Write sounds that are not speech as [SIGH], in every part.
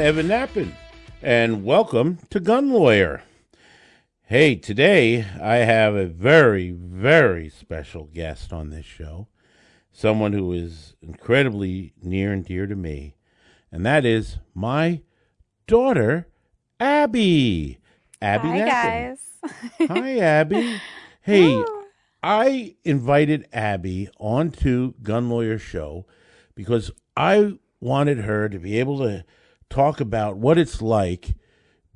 I'm Evan Nappen, and welcome to Gun Lawyer. Hey, today I have a very, very special guest on this show, someone who is incredibly near and dear to me, and that is my daughter, Abby. Abby Hi, Nappen. guys. Hi, Abby. [LAUGHS] Hey. I invited Abby onto Gun Lawyer Show because I wanted her to be able to talk about what it's like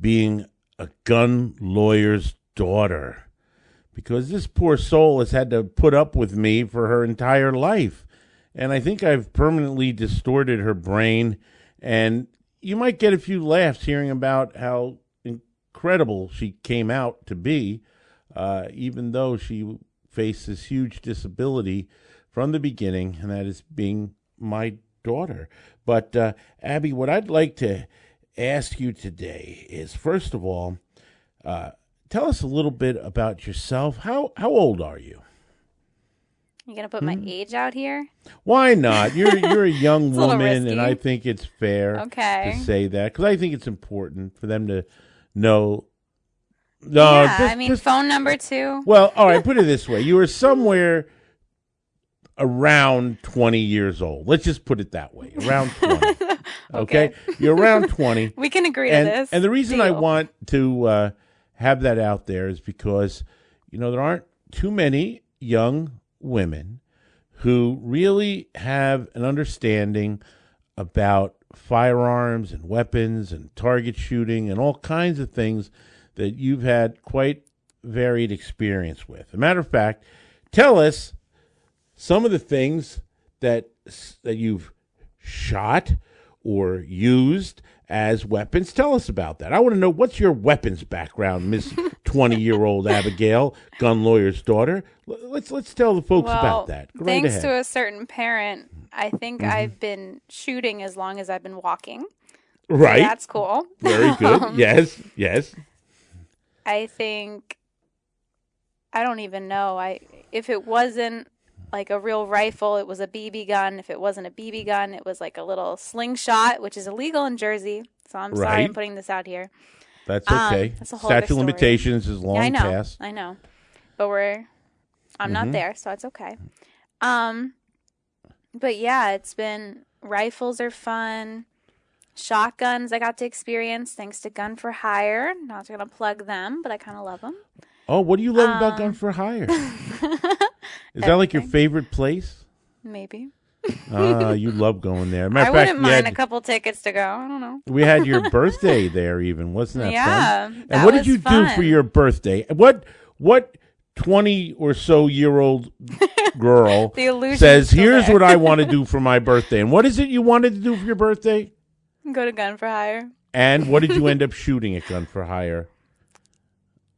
being a gun lawyer's daughter. Because this poor soul has had to put up with me for her entire life. And I think I've permanently distorted her brain. And you might get a few laughs hearing about how incredible she came out to be, uh, even though she faced this huge disability from the beginning, and that is being my daughter. But, uh, Abby, what I'd like to ask you today is first of all, uh, tell us a little bit about yourself. How, how old are you? You gonna put my Hmm? age out here? Why not? You're you're a [LAUGHS] young It's a woman, and. I think it's fair Okay. to say that because I think it's important for them to know. No, yeah, just- I mean just- phone number two. well, all right. Put it this way: you were somewhere around twenty years old. Let's just put it that way: around twenty. [LAUGHS] okay. Okay. you're around twenty. [LAUGHS] We can agree and, to this. and the reason I want to uh, have that out there is because you know there aren't too many young women who really have an understanding about firearms and weapons and target shooting and all kinds of things that you've had quite varied experience with. As a matter of fact, tell us some of the things that that you've shot or used as weapons. Tell us about that. I want to know what's your weapons background, Miss [LAUGHS] twenty-year-old Abigail, gun lawyer's daughter. Let's let's tell the folks well, about that. Right thanks ahead. Mm-hmm. to a certain parent, I think I've been shooting as long as I've been walking. So right, That's cool. very [LAUGHS] good. Um, yes, yes. I think I don't even know. I if it wasn't like a real rifle, it was a BB gun. If it wasn't a BB gun, it was like a little slingshot, which is illegal in Jersey. So I'm sorry Right. I'm putting this out here. That's um, okay. that's a whole other Statute of story. limitations is long Yeah, I know. past. I know. But we're I'm not there, so it's okay. Um but yeah, it's been rifles are fun. Shotguns I got to experience thanks to Gun for Hire. Not gonna plug them, but I kind of love them. Oh, what do you love about Gun Um, for Hire? [LAUGHS] Is that like your favorite place? Maybe. Ah, you [LAUGHS] love going there. Matter I of fact, wouldn't we mind had, a couple tickets to go. I don't know. we had your [LAUGHS] birthday there. Even wasn't that yeah. fun? And that what did was you do for fun. your birthday? What what twenty or so year old [LAUGHS] girl the says, still "Here's there. what I want to do for my birthday." And what is it you wanted to do for your birthday? go to Gun for Hire. And what did you end up shooting at Gun for Hire?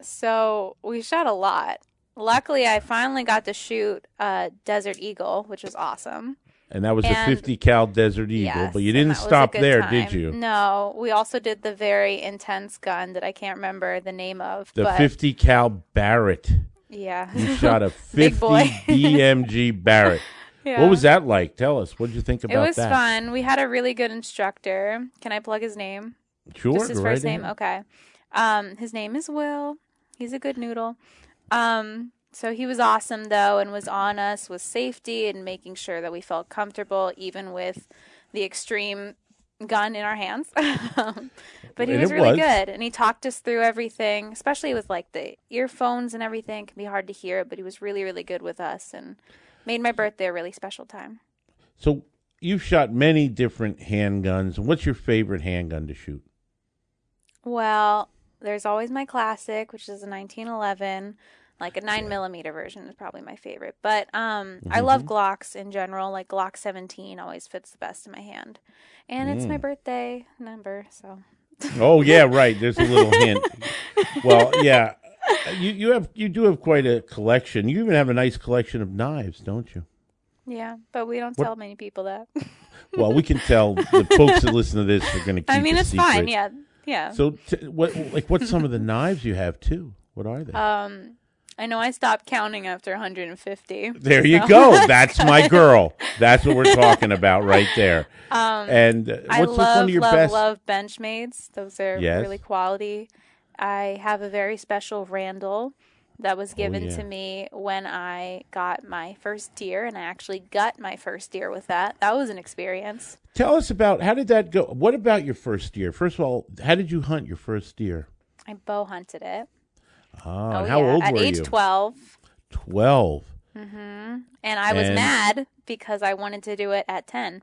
So we shot a lot. Luckily, I finally got to shoot uh, Desert Eagle, which was awesome. And that was And- the 50 cal Desert Eagle, Yes, but you didn't that a stop there, time. did you? No, we also did the very intense gun that I can't remember the name of. The but 50 cal Barrett. yeah, You shot a [LAUGHS] 50 [LAUGHS] BMG Barrett. yeah. What was that like? Tell us. What did you think about It about was that? fun. We had a really good instructor. Can I plug his name? Sure. Just his go first name. ahead. Okay. Um, his name is Will. He's a good noodle. Um, so he was awesome though, and was on us with safety and making sure that we felt comfortable, even with the extreme gun in our hands. [LAUGHS] but he And was really was. good, and he talked us through everything, especially with like the earphones and everything. It can be hard to hear, but he was really, really good with us, and made my birthday a really special time. So you've shot many different handguns. What's your favorite handgun to shoot? Well, there's always my classic, which is a 1911. Like a nine millimeter version is probably my favorite. But um, I love Mm-hmm. Glocks in general. Like Glock 17 always fits the best in my hand, and it's Mm. my birthday number, so Oh yeah, right. There's a little [LAUGHS] hint. Well, yeah. You you have you do have quite a collection. You even have a nice collection of knives, don't you? yeah. But we don't What- tell many people that. Well, we can tell the folks that listen to this are going to keep. I mean, it's fine. Yeah, yeah. So, t- what like what's some of the knives you have too? What are they? um, I know I stopped counting after 150. There you go. [LAUGHS] That's my girl. That's what we're talking about right there. Um, And uh, I what's the- love, one of your love, best? love Benchmades. Those are Yes. really quality. I have a very special Randall that was oh, given Oh, yeah. to me when I got my first deer, and I actually got my first deer with that. That was an experience. Tell us about how did that go? What about your first deer? First of all, how did you hunt your first deer? I bow hunted it. Ah, oh, Oh, how yeah, old at were age you? 12. Twelve. Mm-hmm. And I was And- mad because I wanted to do it at 10.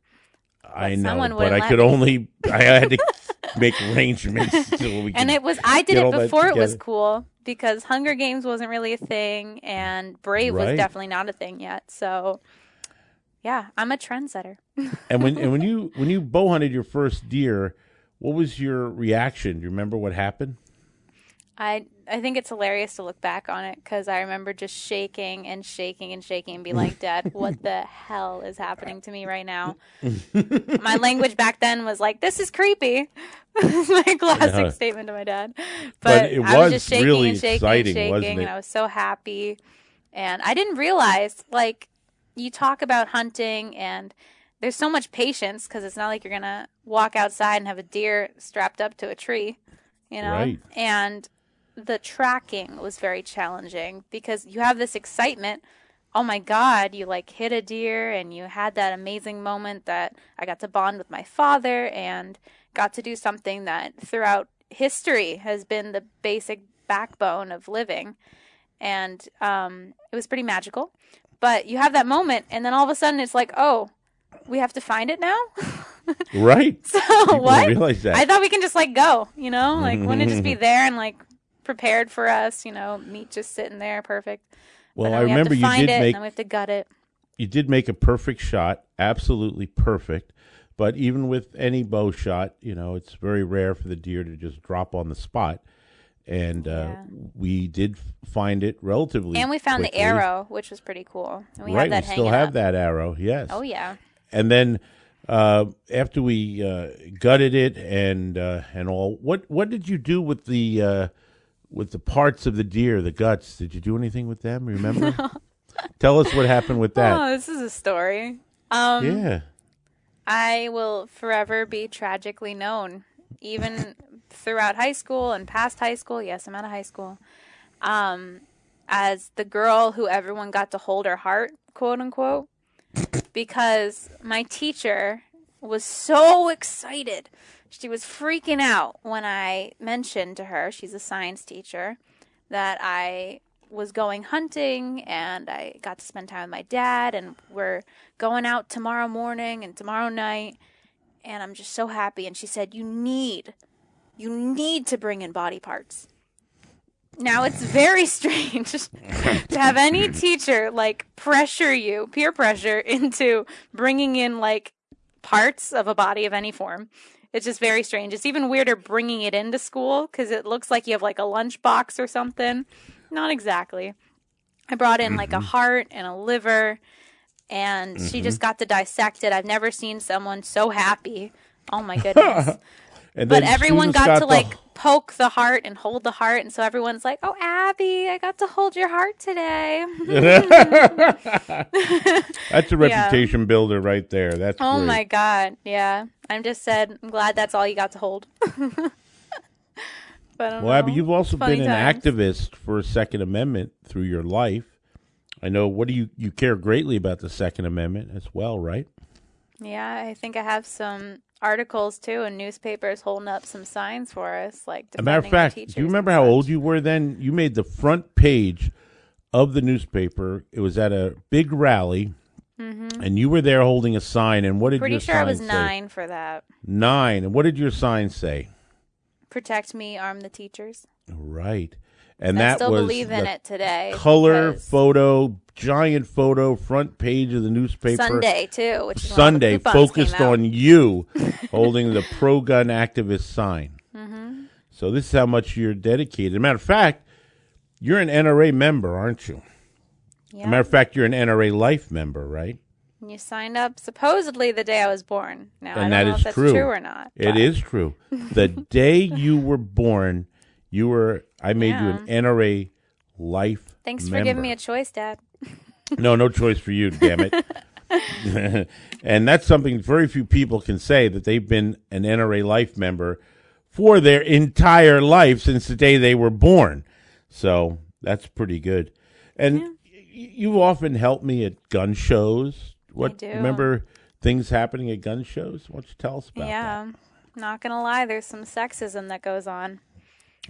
I know, but I could me. only. I had to [LAUGHS] make arrangements And it was I did it before it was cool because Hunger Games wasn't really a thing and Brave Right. was definitely not a thing yet. So yeah, I'm a trendsetter. [LAUGHS] And when and when you when you bow hunted your first deer, what was your reaction? Do you remember what happened? I I think it's hilarious to look back on it because I remember just shaking and shaking and shaking and be like, Dad, what the hell is happening to me right now? [LAUGHS] my language back then was like, "This is creepy." [LAUGHS] my classic Yeah. statement to my dad. But, But it I was was just shaking really and shaking exciting, and shaking, and I was so happy. And I didn't realize, like, you talk about hunting and there's so much patience because it's not like you're gonna walk outside and have a deer strapped up to a tree, you know. Right. And the tracking was very challenging because you have this excitement. Oh my God, you like hit a deer and you had that amazing moment that I got to bond with my father and got to do something that throughout history has been the basic backbone of living. And um, it was pretty magical. But you have that moment, and then all of a sudden it's like, oh, we have to find it now? [LAUGHS] Right. so People what? realize that. I thought we can just like go, you know, like wouldn't it just be [LAUGHS] there and like prepared for us, you know, meat just sitting there, perfect. well, I we remember you did it, make and then we have to gut it. you did make a perfect shot, absolutely perfect. But even with any bow shot, you know, it's very rare for the deer to just drop on the spot. And uh, Yeah. we did find it relatively. And we found the arrow, which was pretty cool. And we right, we still have up. that arrow. Yes. Oh yeah. And then uh, after we uh, gutted it and uh, and all, what what did you do with the uh, with the parts of the deer, the guts? Did you do anything with them? Remember? [LAUGHS] Tell us what happened with that. Oh, this is a story. Um yeah. I will forever be tragically known, even throughout high school and past high school. Yes, I'm out of high school. Um, as the girl who everyone got to hold her heart, quote unquote, because my teacher was so excited. She was freaking out when I mentioned to her, she's a science teacher, that I was going hunting and I got to spend time with my dad and we're going out tomorrow morning and tomorrow night and I'm just so happy and she said you need you need to bring in body parts. Now it's very [LAUGHS] strange [LAUGHS] to have any teacher like pressure you, peer pressure [LAUGHS] into bringing in like parts of a body of any form. It's just very strange. It's even weirder bringing it into school because it looks like you have like a lunchbox or something. Not exactly. I brought in like a mm-hmm. heart and a liver, and she just mm-hmm. got to dissect it. I've never seen someone so happy. Oh my goodness. [LAUGHS] And but everyone students got, to the- like poke the heart and hold the heart, and so everyone's like, "Oh, Abby, I got to hold your heart today." [LAUGHS] [LAUGHS] That's a reputation builder right there. That's oh great. my god, yeah. I'm just said, I'm glad that's all you got to hold. [LAUGHS] but I don't Well, Abby, you've also Funny been an times. activist for Second Amendment through your life. I know. What do you you care greatly about the Second Amendment as well, right? Yeah, I think I have some articles too in newspapers holding up some signs for us, like. A matter of fact, do you remember how old you were then? You made the front page of the newspaper. It was at a big rally, and you were there holding a sign. And what did Mm-hmm. Pretty your sure I sign was say? nine for that. Nine. And what did your sign say? Protect me, arm the teachers. Right. And I that still was believe in it today. color because photo, giant photo, front page of the newspaper. Sunday too, which is when all the Sunday focused on you [LAUGHS] holding the pro gun activist sign. Mm-hmm. So this is how much you're dedicated. Matter of fact, you're an NRA member, aren't you? As a matter of fact, you're an NRA life member, right? You signed up supposedly the day I was born. Now I and don't that know is if that's true. true or not. It but- is true. The [LAUGHS] day you were born, you were. I made you an NRA life. Thanks for giving me a choice, Dad. No, no choice for you, damn it. [LAUGHS] and that's something very few people can say that they've been an NRA Life member for their entire life since the day they were born. So that's pretty good. And y- you've often helped me at gun shows. What do. remember things happening at gun shows? Why don't you tell us about yeah, not gonna lie, there's some sexism that goes on.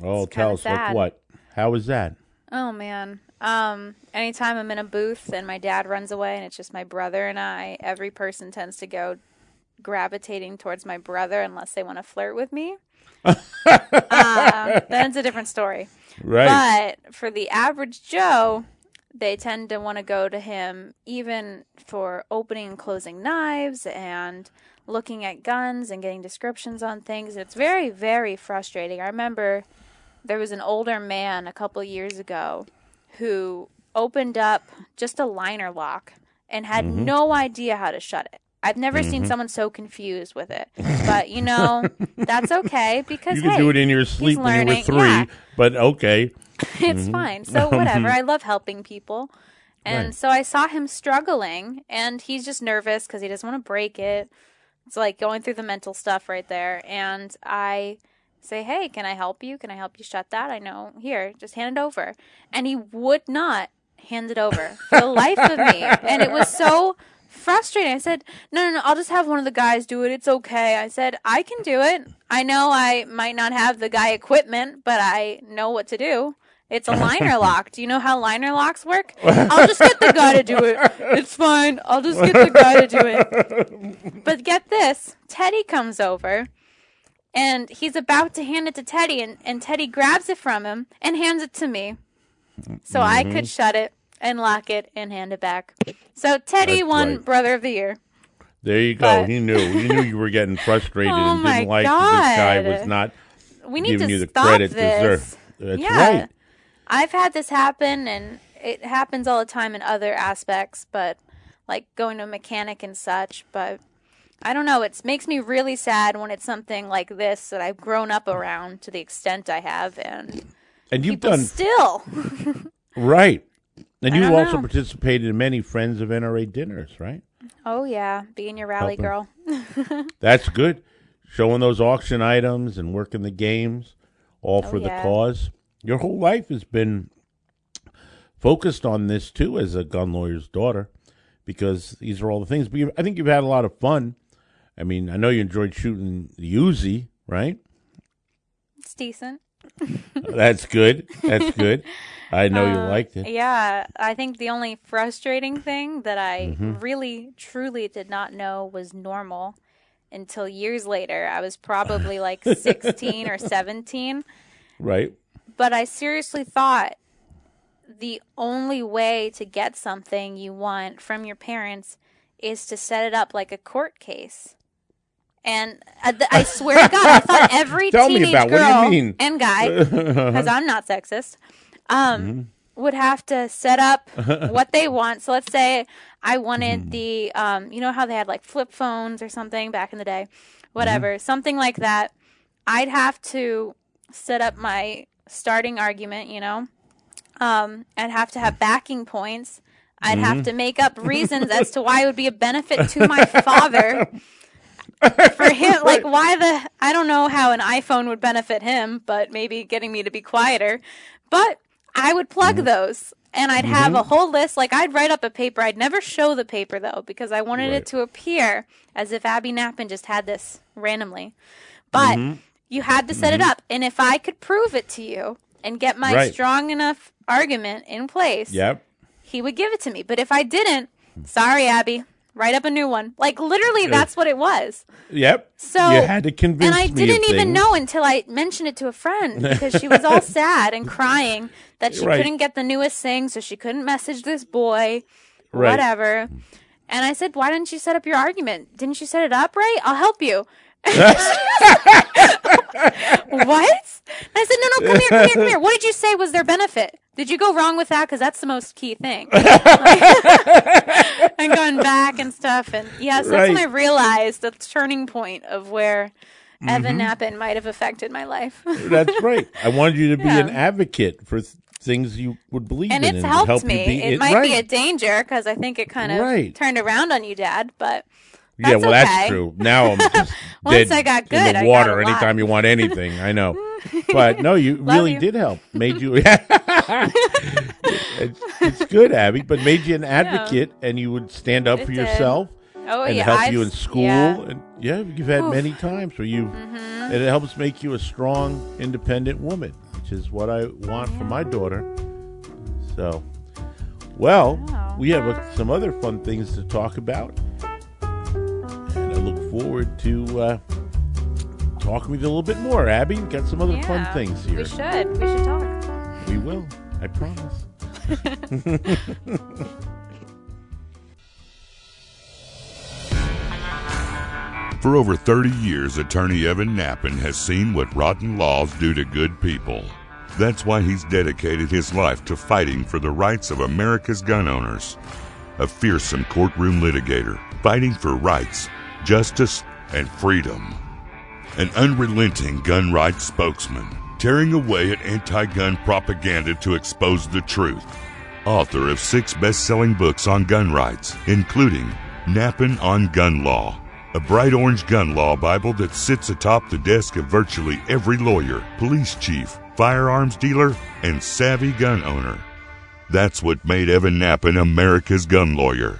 Oh, It's tell us like what? How was that? Oh man. Um, anytime I'm in a booth and my dad runs away and it's just my brother and I, every person tends to go gravitating towards my brother unless they want to flirt with me. uh, [LAUGHS] then it's a different story. Right. But for the average Joe, they tend to want to go to him even for opening and closing knives and looking at guns and getting descriptions on things. It's very, very frustrating. I remember there was an older man a couple years ago who opened up just a liner lock and had Mm-hmm. no idea how to shut it. I've never seen someone so confused with it. But, you know, [LAUGHS] that's okay because you can hey, do it in your sleep when you were three, yeah. but okay. [LAUGHS] it's mm-hmm. fine. So whatever. [LAUGHS] I love helping people. And Right. so I saw him struggling and he's just nervous cuz he doesn't want to break it. It's like going through the mental stuff right there and I say, "Hey, can I help you? Can I help you shut that? I know. Here, just hand it over." And he would not hand it over for the life of me. And it was so frustrating. I said, "No, no, no, I'll just have one of the guys do it. It's okay." I said, "I can do it. I know I might not have the guy equipment, but I know what to do." It's a liner [LAUGHS] lock. Do you know how liner locks work? I'll just get the guy to do it. It's fine. I'll just get the guy to do it. But get this Teddy comes over and he's about to hand it to Teddy, and, and Teddy grabs it from him and hands it to me. So I Mm-hmm. could shut it and lock it and hand it back. So Teddy That's won right. Brother of the Year. There you go. But- he knew. He knew you were getting frustrated [LAUGHS] Oh and didn't like that this guy was not We need giving to you the stop credit this. deserved. That's yeah. right. I've had this happen, and it happens all the time in other aspects, but like going to a mechanic and such. But I don't know. It makes me really sad when it's something like this that I've grown up around to the extent I have, and And you've done still. [LAUGHS] right. And you also know. participated in many Friends of NRA dinners, right? Oh yeah, being your rally Helping. girl. [LAUGHS] That's good. Showing those auction items and working the games, all oh, for the Oh, yeah. cause. Your whole life has been focused on this too, as a gun lawyer's daughter, because these are all the things. But you, I think you've had a lot of fun. I mean, I know you enjoyed shooting the Uzi, right? It's decent. [LAUGHS] That's good. That's good. [LAUGHS] I know you Uh, liked it. Yeah, I think the only frustrating thing that I Mm-hmm. really, truly did not know was normal until years later. I was probably like [LAUGHS] 16 or 17, Right. But I seriously thought the only way to get something you want from your parents is to set it up like a court case. And I, I swear to God, I thought [LAUGHS] every Tell teenage about- what do you girl and guy because I'm not sexist, um, would have to set up [LAUGHS] what they want. So let's say I wanted the, um, you know how they had like flip phones or something back in the day, whatever, something like that. I'd have to set up my starting argument, you know. Um, I'd have to have backing points. I'd have mm-hmm. to make up reasons as to why it would be a benefit to my father. [LAUGHS] For him like why the i don't know how an iphone would benefit him but maybe getting me to be quieter. But i would plug mm-hmm. those and i'd have mm-hmm. a whole list. Like i'd write up a paper. I'd never show the paper though because i wanted Right. it to appear as if abby Nappen just had this randomly. But you had to set it mm-hmm. up and if i could prove it to you and get my Right. strong enough argument in place Yep. he would give it to me. But if I didn't, hmm. sorry, Abby, write up a new one. Like literally, that's what it was. Yep. So you had to convince and I didn't even things. know until I mentioned it to a friend [LAUGHS] because she was all sad and crying that she Right. couldn't get the newest thing, so she couldn't message this boy, Right. whatever. And I said, "Why didn't you set up your argument? Didn't you set it up right? I'll help you." [LAUGHS] [LAUGHS] what? And I said, no, no, come here, come here, come here. What did you say was their benefit? Did you go wrong with that? Because that's the most key thing. [LAUGHS] and going back and stuff. And yes, that's when I realized the turning point of where Evan mm-hmm. Nappen might have affected my life. That's right. I wanted you to be [LAUGHS] Yeah. an advocate for th- things you would believe and in it's and helped help me. be it it- might be a danger because I think it kind of Right. turned around on you, Dad. But yeah, that's well, that's true. Now I'm just [LAUGHS] Once I got good, I the water a anytime you want anything. I know, [LAUGHS] but no, you really you. did help. Made you. [LAUGHS] it's, it's good, Abby, but made you an advocate, and you would stand up It for did. yourself oh and yeah, help I've- you in school. yeah. And yeah, you've had Oof. Mm-hmm. many times where you, and it helps make you a strong, independent woman, which is what I want for my daughter. So, well, Wow. we have uh, some other fun things to talk about, look forward to uh, talking with you a little bit more. Abby, We've got some other fun things here. We should. We should talk. We will. I promise. [LAUGHS] For over 30 years, attorney Evan Nappen has seen what rotten laws do to good people. That's why he's dedicated his life to fighting for the rights of America's gun owners. A fearsome courtroom litigator, fighting for rights, justice, and freedom. An unrelenting gun rights spokesman, tearing away at anti gun propaganda to expose the truth. Author of six best selling books on gun rights, including Nappen on Gun Law, a bright orange gun law Bible that sits atop the desk of virtually every lawyer, police chief, firearms dealer, and savvy gun owner. That's what made Evan Nappen America's gun lawyer.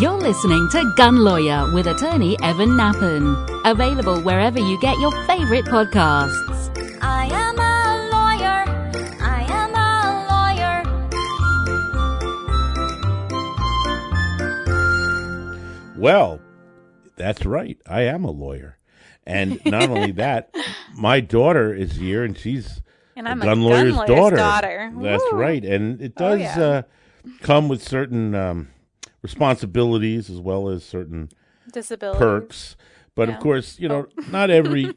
You're listening to Gun Lawyer with attorney Evan Nappen. Available wherever you get your favorite podcasts. I am a lawyer. I am a lawyer. Well, that's right. I am a lawyer. And not only [LAUGHS] that, my daughter is here and she's And a I'm gun a gun lawyer's daughter. daughter. That's Woo. right. And it Oh, does yeah. uh, come with certain um, responsibilities as well as certain Disability. perks. But of course, you know, not every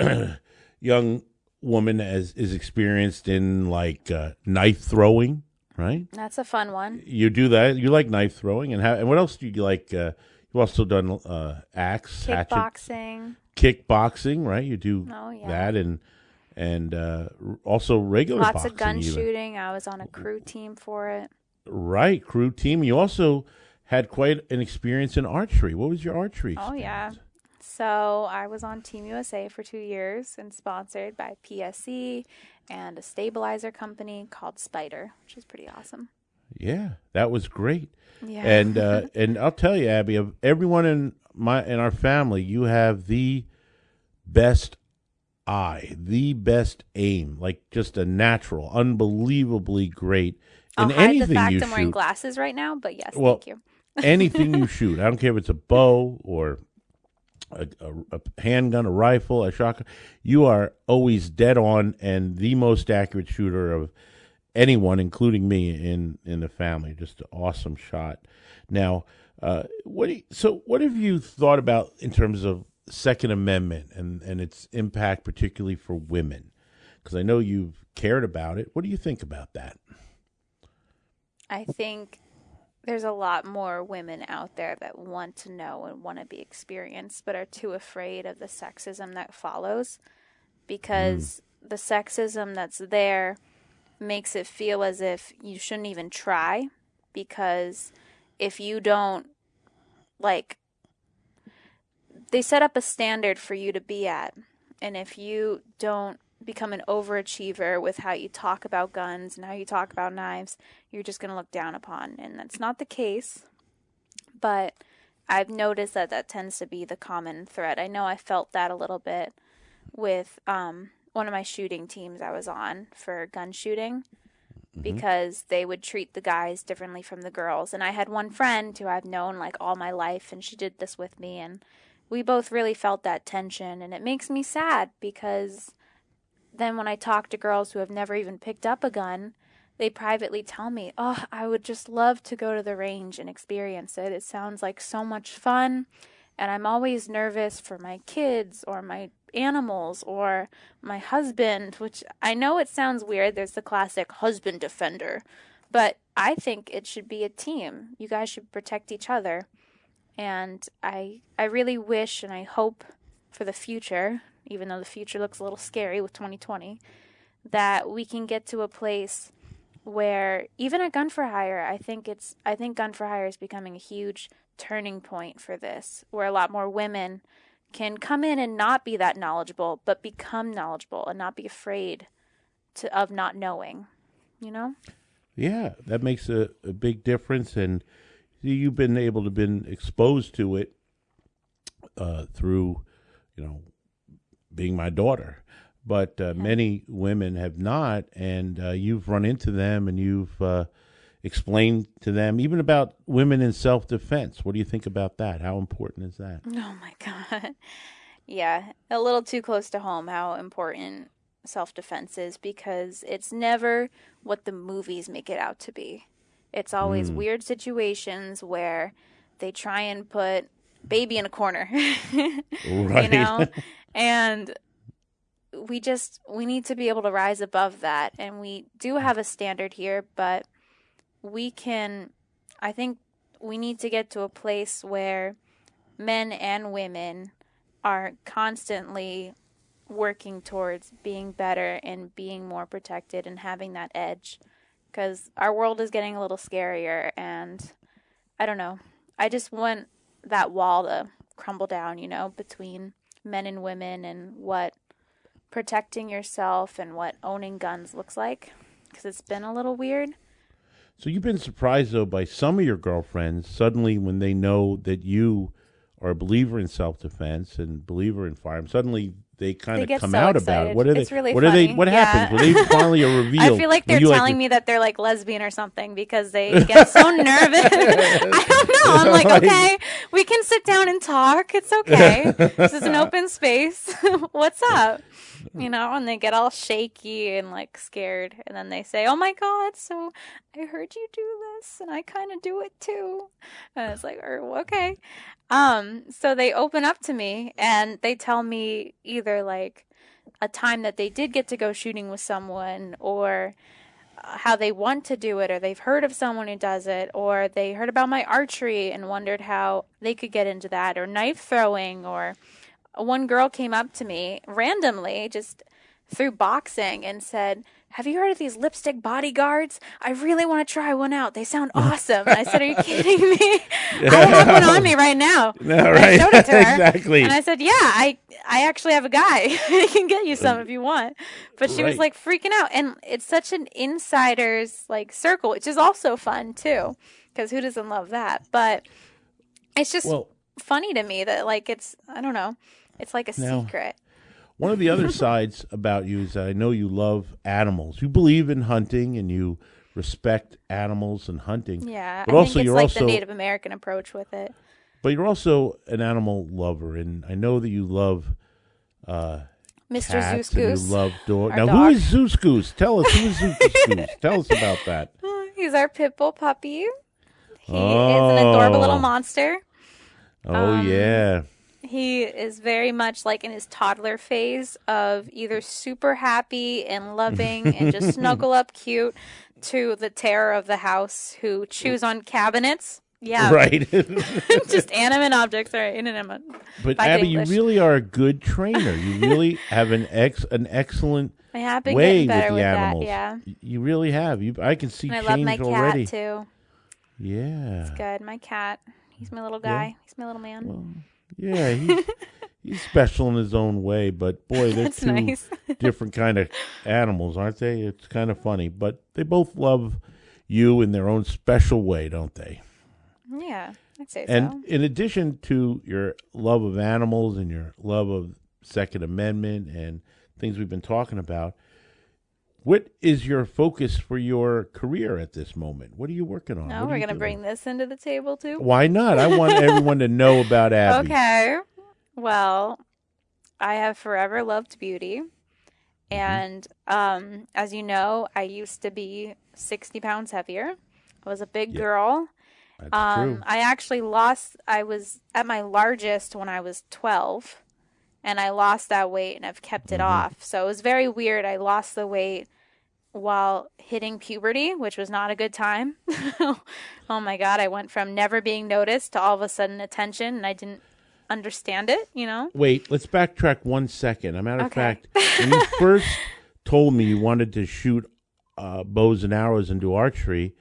[LAUGHS] young woman as is experienced in like uh, knife throwing, right? That's a fun one. You do that. You like knife throwing, and how? And what else do you like? Uh, you've also done uh, axe, hatchet, Kickboxing. kickboxing, right? You do Oh, yeah. that, and and uh, also regular Lots of gun even. shooting. I was on a crew team for it. Right, crew team. You also had quite an experience in archery. What was your archery? Oh, yeah. So I was on Team USA for two years and sponsored by PSE and a stabilizer company called Spider, which is pretty awesome. Yeah, that was great. Yeah. And uh, [LAUGHS] and I'll tell you, Abby, of everyone in my in our family, you have the best eye, the best aim, like just a natural, unbelievably great I'll in hide anything the fact you I'm wearing shoot. glasses right now, but yes, Well, thank you. [LAUGHS] anything you shoot. I don't care if it's a bow or a, a, a handgun, a rifle, a shotgun. You are always dead on and the most accurate shooter of anyone, including me in in the family. Just an awesome shot. Now, uh, what do you, so what have you thought about in terms of Second Amendment and and its impact, particularly for women? Because I know you've cared about it. What do you think about that? I think there's a lot more women out there that want to know and want to be experienced, but are too afraid of the sexism that follows because hmm. the sexism that's there makes it feel as if you shouldn't even try because if you don't like they set up a standard for you to be at and if you don't become an overachiever with how you talk about guns and how you talk about knives you're just going to look down upon and that's not the case but i've noticed that that tends to be the common thread i know i felt that a little bit with um, one of my shooting teams i was on for gun shooting because they would treat the guys differently from the girls. And I had one friend who I've known like all my life, and she did this with me, and we both really felt that tension. And it makes me sad because then when I talk to girls who have never even picked up a gun, they privately tell me, Oh, I would just love to go to the range and experience it. It sounds like so much fun. And I'm always nervous for my kids or my animals or my husband, which I know it sounds weird. There's the classic husband defender, but I think it should be a team. You guys should protect each other. And I I really wish and I hope for the future, even though the future looks a little scary with 2020, that we can get to a place where even a gun for hire, I think it's I think gun for hire is becoming a huge turning point for this, where a lot more women can come in and not be that knowledgeable, but become knowledgeable and not be afraid to of not knowing. You know? Yeah, that makes a, a big difference, and you've been able to been exposed to it uh, through, you know, being my daughter. But uh, many women have not, and uh, you've run into them, and you've uh, explained to them even about women in self defense. What do you think about that? How important is that? [LAUGHS] Oh my god. Yeah, a little too close to home how important self defense is because it's never what the movies make it out to be. It's always weird situations where they try and put baby in a corner. [LAUGHS] you know? [LAUGHS] and we just we need to be able to rise above that and we do have a standard here, but we can I think we need to get to a place where men and women are constantly working towards being better and being more protected and having that edge because our world is getting a little scarier and I don't know. I just want that wall to crumble down, you know, between men and women and what protecting yourself and what owning guns looks like because it's been a little weird. So you've been surprised though by some of your girlfriends suddenly when they know that you are a believer in self defense and believer in firearms. Suddenly they kind They of come so out about it. What are they? It's really what are they? What Yeah. happens when they [LAUGHS] finally are revealed? I feel like they're telling to- me that they're like lesbian or something because they [LAUGHS] get so nervous. [LAUGHS] I don't know. I'm like, okay, we can sit down and talk. It's okay. this is an open space. What's up? You know, and they get all shaky and like scared, and then they say, "Oh my god!" So I heard you do this, and I kind of do it too. And it's like, "Oh, okay." Um, so they open up to me and they tell me either like a time that they did get to go shooting with someone or uh, how they want to do it or they've heard of someone who does it or they heard about my archery and wondered how they could get into that or knife throwing or one girl came up to me randomly just through boxing and said have you heard of these lipstick bodyguards? I really want to try one out. They sound uh-huh. awesome. And I said, Are you kidding me? [LAUGHS] I have one on me right now. [LAUGHS] No, And I right. showed it to her. Exactly. And I said, "Yeah, I I actually have a guy. [LAUGHS] he can get you some if you want." But she was like freaking out, and it's such an insider's like circle, which is also fun too, because who doesn't love that? But it's just Well- funny to me that like it's I don't know, it's like a Now- secret. One of the other [LAUGHS] sides about you is that I know you love animals. You believe in hunting and you respect animals and hunting. Yeah, but I also you're like also the Native American approach with it. but you're also an animal lover, and I know that you love Mr. cats Zeus Goose. you love dogs. Now, who dog. is Zeus Goose? Tell us who is Zeus [LAUGHS] Goose. Tell us about that. [LAUGHS] He's our pit bull puppy. He is Oh. an adorable little monster. Oh Um, yeah, He is very much like in his toddler phase of either super happy and loving and just [LAUGHS] snuggle up cute to the terror of the house who chews on cabinets. Yeah. right. [LAUGHS] [LAUGHS] just animate objects are inanimate. but By Abby, you really are a good trainer. You really have an ex an excellent I have been way with the with, animals. that. Yeah. You really have. You, I can see And I love my cat already. too. Yeah, It's Good. My cat. He's my little guy. He's my little man. Yeah. He's, [LAUGHS] he's special in his own way, but boy, they're That's two nice. [LAUGHS] different kind of animals, aren't they? It's kind of funny, but they both love you in their own special way, don't they? yeah. I'd say And so. in addition to your love of animals and your love of Second Amendment and things we've been talking about, what is your focus for your career at this moment? What are you working on? No, we're gonna bring this into the table too. Why not? I want everyone to know about [LAUGHS] Abby. Okay. Well, I have forever loved beauty. Mm-hmm. And um, as you know, I used to be 60 pounds heavier. I was a big Yeah. girl. That's Um, true. I actually lost, I was at my largest when I was 12, and I lost that weight and I've kept it Mm-hmm. off. So it was very weird. I lost the weight while hitting puberty, which was not a good time. [LAUGHS] oh my God. I went from never being noticed to all of a sudden attention, and I didn't understand it, you know? Wait, let's backtrack one second. A matter of fact, [LAUGHS] when you first told me you wanted to shoot uh, bows and arrows and do archery,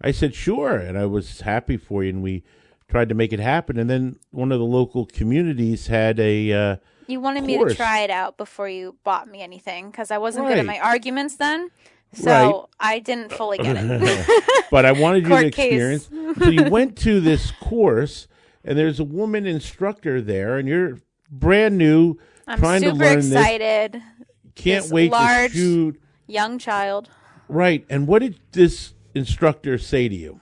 I said sure, and I was happy for you, and we tried to make it happen. And then one of the local communities had a uh, You wanted me to try it out before you bought me anything because I wasn't good at my arguments then. So Right. I didn't fully get it. [LAUGHS] but I wanted you to experience. so you went to this course, and there's a woman instructor there, and you're brand new, I'm trying to super learn excited. this. Can't This wait large- to shoot. Young child. Right. And what did this instructor say to you?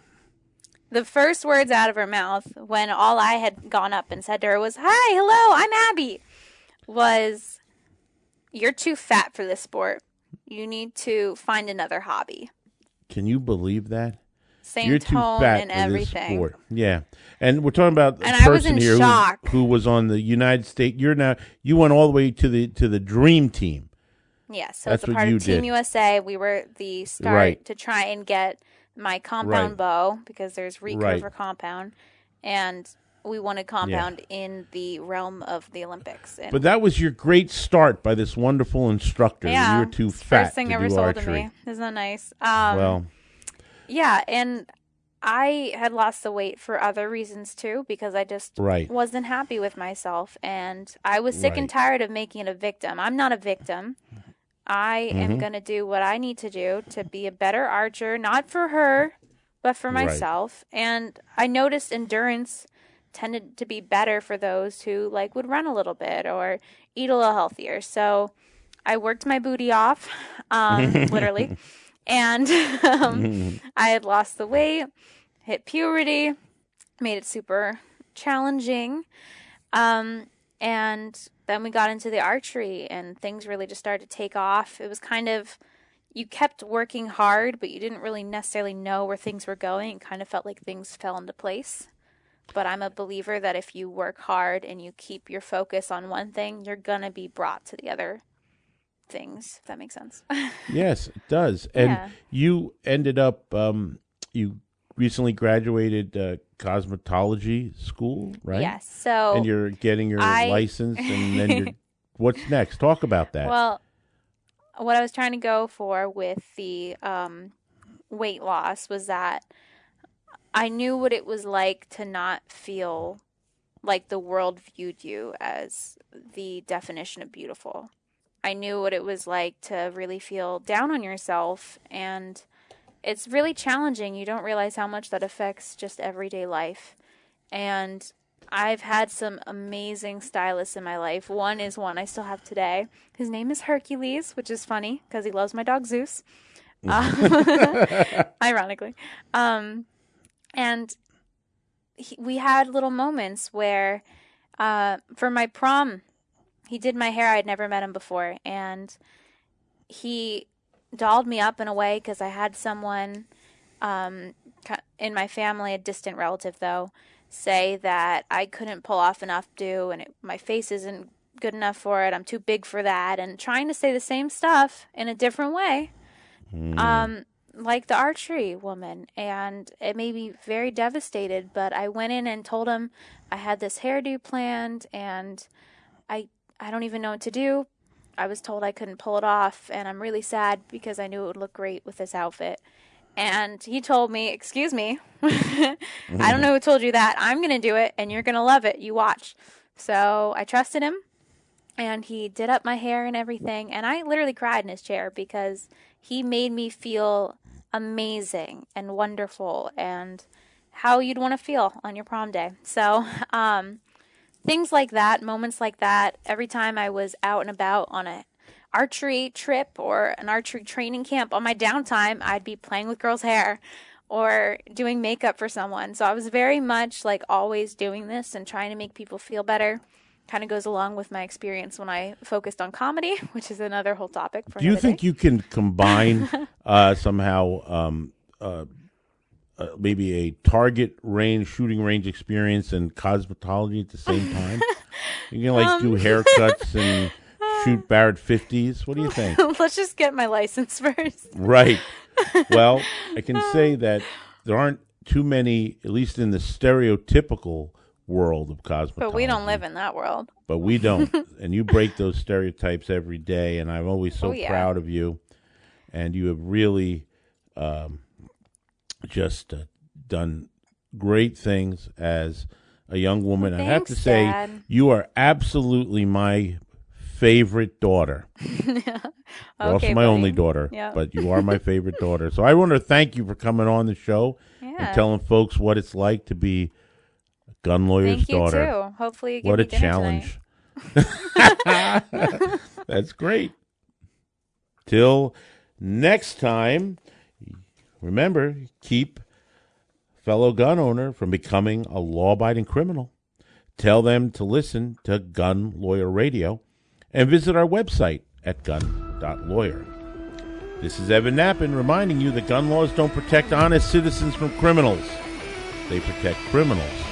The first words out of her mouth when all I had gone up and said to her was, Hi, hello, I'm Abby, was, You're too fat for this sport. You need to find another hobby. Can you believe that? Same You're too fat and for this everything. sport. Yeah, and we're talking about a And I person here who, who was on the United States. You're now you went all the way to the to the dream team. Yes, so That's it's a what part you of Team did. USA. We were the start Right. to try and get my compound Right. bow because there's recurve Right. for compound, and we want wanted compound in the realm of the Olympics. And But that was your great start by this wonderful instructor. yeah, you were too fat First thing to ever sold archery. to me. Isn't that nice? Um, well, yeah, and I had lost the weight for other reasons too because I just Right. wasn't happy with myself and I was sick and tired of making it a victim. I'm not a victim. I Mm-hmm. am going to do what I need to do to be a better archer, not for her, but for Right. myself. And I noticed endurance tended to be better for those who like would run a little bit or eat a little healthier. So I worked my booty off, um, [LAUGHS] literally, and um, [LAUGHS] I had lost the weight, hit puberty, made it super challenging, um, and then we got into the archery, and things really just started to take off. It was kind of you kept working hard, but you didn't really necessarily know where things were going. It kind of felt like things fell into place. But I'm a believer that if you work hard and you keep your focus on one thing, you're gonna be brought to the other things. If that makes sense. [LAUGHS] yes, it does. And Yeah. you ended up um, you recently graduated uh, cosmetology school, right? Yes. So And you're getting your I- license, and then you're. [LAUGHS] What's next? Talk about that. Well, what I was trying to go for with the um, weight loss was that I knew what it was like to not feel like the world viewed you as the definition of beautiful. I knew what it was like to really feel down on yourself and it's really challenging. You don't realize how much that affects just everyday life. And I've had some amazing stylists in my life. One is one I still have today. His name is Hercules, which is funny because he loves my dog Zeus. [LAUGHS] Um, [LAUGHS] ironically. Um, and he, we had little moments where, uh, for my prom, he did my hair. I'd never met him before. And he dolled me up in a way because I had someone um, in my family, a distant relative though, say that I couldn't pull off enough do and it, my face isn't good enough for it. I'm too big for that. And trying to say the same stuff in a different way, um, like the archery woman. And it made me very devastated. But I went in and told him I had this hairdo planned and I I don't even know what to do. I was told I couldn't pull it off, and I'm really sad because I knew it would look great with this outfit. And he told me, Excuse me, [LAUGHS] I don't know who told you that. I'm to do it, and you're to love it. You watch. So I trusted him, and he did up my hair and everything. And I literally cried in his chair because he made me feel amazing and wonderful and how you'd want to feel on your prom day. So, [LAUGHS] um, things like that, moments like that, every time I was out and about on a archery trip or an archery training camp on my downtime, I'd be playing with girls' hair or doing makeup for someone. So I was very much like always doing this and trying to make people feel better. Kind of goes along with my experience when I focused on comedy, [LAUGHS] which is another whole topic. For Do you think day. you can combine [LAUGHS] uh, somehow um, uh, uh, maybe a target range, shooting range experience and cosmetology at the same time? you can like [LAUGHS] Um, do haircuts and shoot Barrett 50s. What do you think? Let's just get my license first. right. Well, I can say that there aren't too many, at least in the stereotypical world of cosmetology. But we don't live in that world. but we don't. [LAUGHS] and you break those stereotypes every day, and I'm always so Oh, yeah. proud of you. And you have really um, just uh, done great things as a young woman. I have to Thanks, say, Dad. you are absolutely my favorite daughter. [LAUGHS] You're also Okay, my only daughter, Yeah. but you are my favorite daughter. So I want to thank you for coming on the show [LAUGHS] and telling folks what it's like to be gun lawyer's Thank you daughter. too. Hopefully, you give What a challenge. [LAUGHS] [LAUGHS] That's great. Till next time, remember, keep fellow gun owner from becoming a law abiding criminal. Tell them to listen to Gun Lawyer Radio and visit our website at gun.lawyer. This is Evan Nappen reminding you that gun laws don't protect honest citizens from criminals. They protect criminals